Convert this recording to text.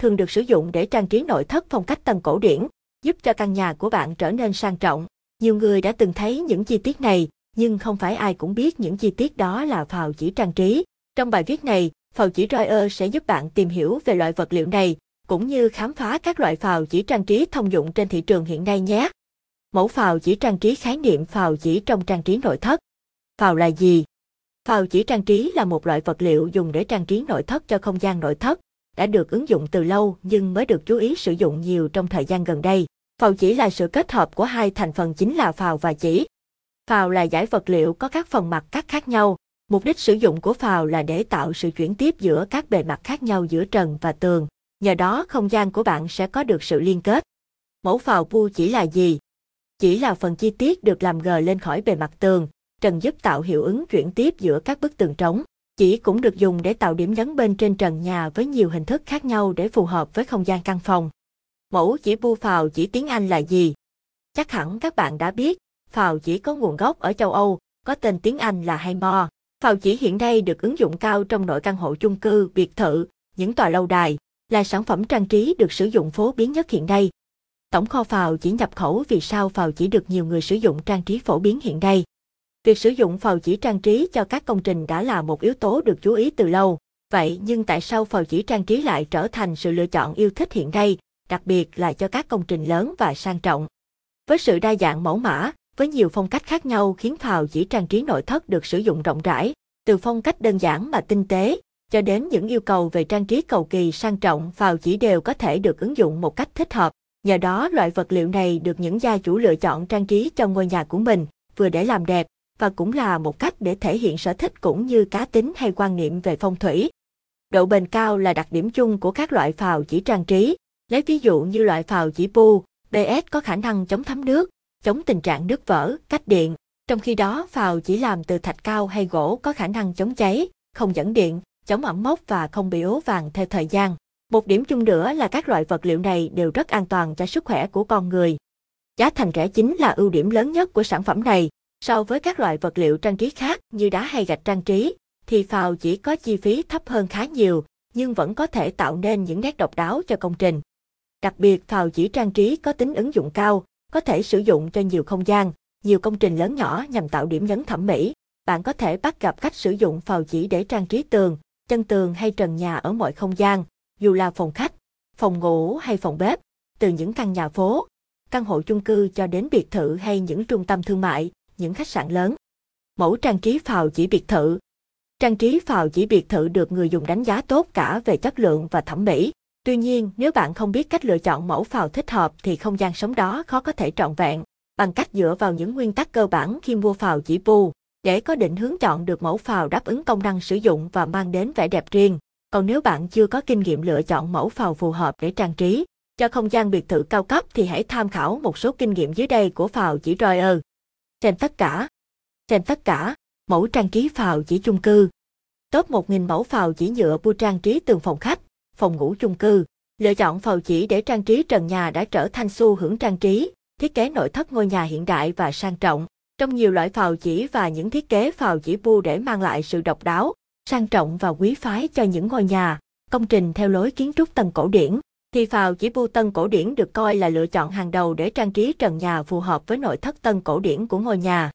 thường được sử dụng để trang trí nội thất phong cách tân cổ điển, giúp cho căn nhà của bạn trở nên sang trọng. Nhiều người đã từng thấy những chi tiết này, nhưng không phải ai cũng biết những chi tiết đó là phào chỉ trang trí. Trong bài viết này, phào chỉ Royer sẽ giúp bạn tìm hiểu về loại vật liệu này, cũng như khám phá các loại phào chỉ trang trí thông dụng trên thị trường hiện nay nhé. Mẫu phào chỉ trang trí khái niệm phào chỉ trong trang trí nội thất. Phào là gì? Phào chỉ trang trí là một loại vật liệu dùng để trang trí nội thất cho không gian nội thất, đã được ứng dụng từ lâu nhưng mới được chú ý sử dụng nhiều trong thời gian gần đây. Phào chỉ là sự kết hợp của hai thành phần chính là phào và chỉ. Phào là giải vật liệu có các phần mặt cắt khác nhau. Mục đích sử dụng của phào là để tạo sự chuyển tiếp giữa các bề mặt khác nhau giữa trần và tường. Nhờ đó không gian của bạn sẽ có được sự liên kết. Mẫu phào pu chỉ là gì? Chỉ là phần chi tiết được làm gờ lên khỏi bề mặt tường, trần giúp tạo hiệu ứng chuyển tiếp giữa các bức tường trống. Chỉ cũng được dùng để tạo điểm nhấn bên trên trần nhà với nhiều hình thức khác nhau để phù hợp với không gian căn phòng. Mẫu chỉ bu phào chỉ tiếng Anh là gì? Chắc hẳn các bạn đã biết, phào chỉ có nguồn gốc ở châu Âu, có tên tiếng Anh là Haymore. Phào chỉ hiện nay được ứng dụng cao trong nội căn hộ chung cư, biệt thự, những tòa lâu đài, là sản phẩm trang trí được sử dụng phổ biến nhất hiện nay. Tổng kho phào chỉ nhập khẩu vì sao phào chỉ được nhiều người sử dụng trang trí phổ biến hiện nay. Việc sử dụng phào chỉ trang trí cho các công trình đã là một yếu tố được chú ý từ lâu. Vậy nhưng tại sao phào chỉ trang trí lại trở thành sự lựa chọn yêu thích hiện nay, đặc biệt là cho các công trình lớn và sang trọng? Với sự đa dạng mẫu mã, với nhiều phong cách khác nhau khiến phào chỉ trang trí nội thất được sử dụng rộng rãi, từ phong cách đơn giản mà tinh tế, cho đến những yêu cầu về trang trí cầu kỳ sang trọng phào chỉ đều có thể được ứng dụng một cách thích hợp. Nhờ đó loại vật liệu này được những gia chủ lựa chọn trang trí cho ngôi nhà của mình, vừa để làm đẹp, và cũng là một cách để thể hiện sở thích cũng như cá tính hay quan niệm về phong thủy. Độ bền cao là đặc điểm chung của các loại phào chỉ trang trí. Lấy ví dụ như loại phào chỉ pu, BS có khả năng chống thấm nước, chống tình trạng nước vỡ, cách điện. Trong khi đó phào chỉ làm từ thạch cao hay gỗ có khả năng chống cháy, không dẫn điện, chống ẩm mốc và không bị ố vàng theo thời gian. Một điểm chung nữa là các loại vật liệu này đều rất an toàn cho sức khỏe của con người. Giá thành rẻ chính là ưu điểm lớn nhất của sản phẩm này. So với các loại vật liệu trang trí khác như đá hay gạch trang trí, thì phào chỉ có chi phí thấp hơn khá nhiều, nhưng vẫn có thể tạo nên những nét độc đáo cho công trình. Đặc biệt phào chỉ trang trí có tính ứng dụng cao, có thể sử dụng cho nhiều không gian, nhiều công trình lớn nhỏ nhằm tạo điểm nhấn thẩm mỹ. Bạn có thể bắt gặp cách sử dụng phào chỉ để trang trí tường, chân tường hay trần nhà ở mọi không gian, dù là phòng khách, phòng ngủ hay phòng bếp, từ những căn nhà phố, căn hộ chung cư cho đến biệt thự hay những trung tâm thương mại, những khách sạn lớn. Mẫu trang trí phào chỉ biệt thự Trang trí phào chỉ biệt thự được người dùng đánh giá tốt cả về chất lượng và thẩm mỹ. Tuy nhiên, nếu bạn không biết cách lựa chọn mẫu phào thích hợp thì không gian sống đó khó có thể trọn vẹn. Bằng cách dựa vào những nguyên tắc cơ bản khi mua phào chỉ pu, để có định hướng chọn được mẫu phào đáp ứng công năng sử dụng và mang đến vẻ đẹp riêng. Còn nếu bạn chưa có kinh nghiệm lựa chọn mẫu phào phù hợp để trang trí cho không gian biệt thự cao cấp thì hãy tham khảo một số kinh nghiệm dưới đây của phào chỉ Royer trên tất cả. trên tất cả, mẫu trang trí phào chỉ chung cư. Top 1.000 mẫu phào chỉ nhựa bu trang trí tường phòng khách, phòng ngủ chung cư. Lựa chọn phào chỉ để trang trí trần nhà đã trở thành xu hướng trang trí, thiết kế nội thất ngôi nhà hiện đại và sang trọng. Trong nhiều loại phào chỉ và những thiết kế phào chỉ bu để mang lại sự độc đáo, sang trọng và quý phái cho những ngôi nhà, công trình theo lối kiến trúc tân cổ điển, thì phào chỉ bu tân cổ điển được coi là lựa chọn hàng đầu để trang trí trần nhà phù hợp với nội thất tân cổ điển của ngôi nhà.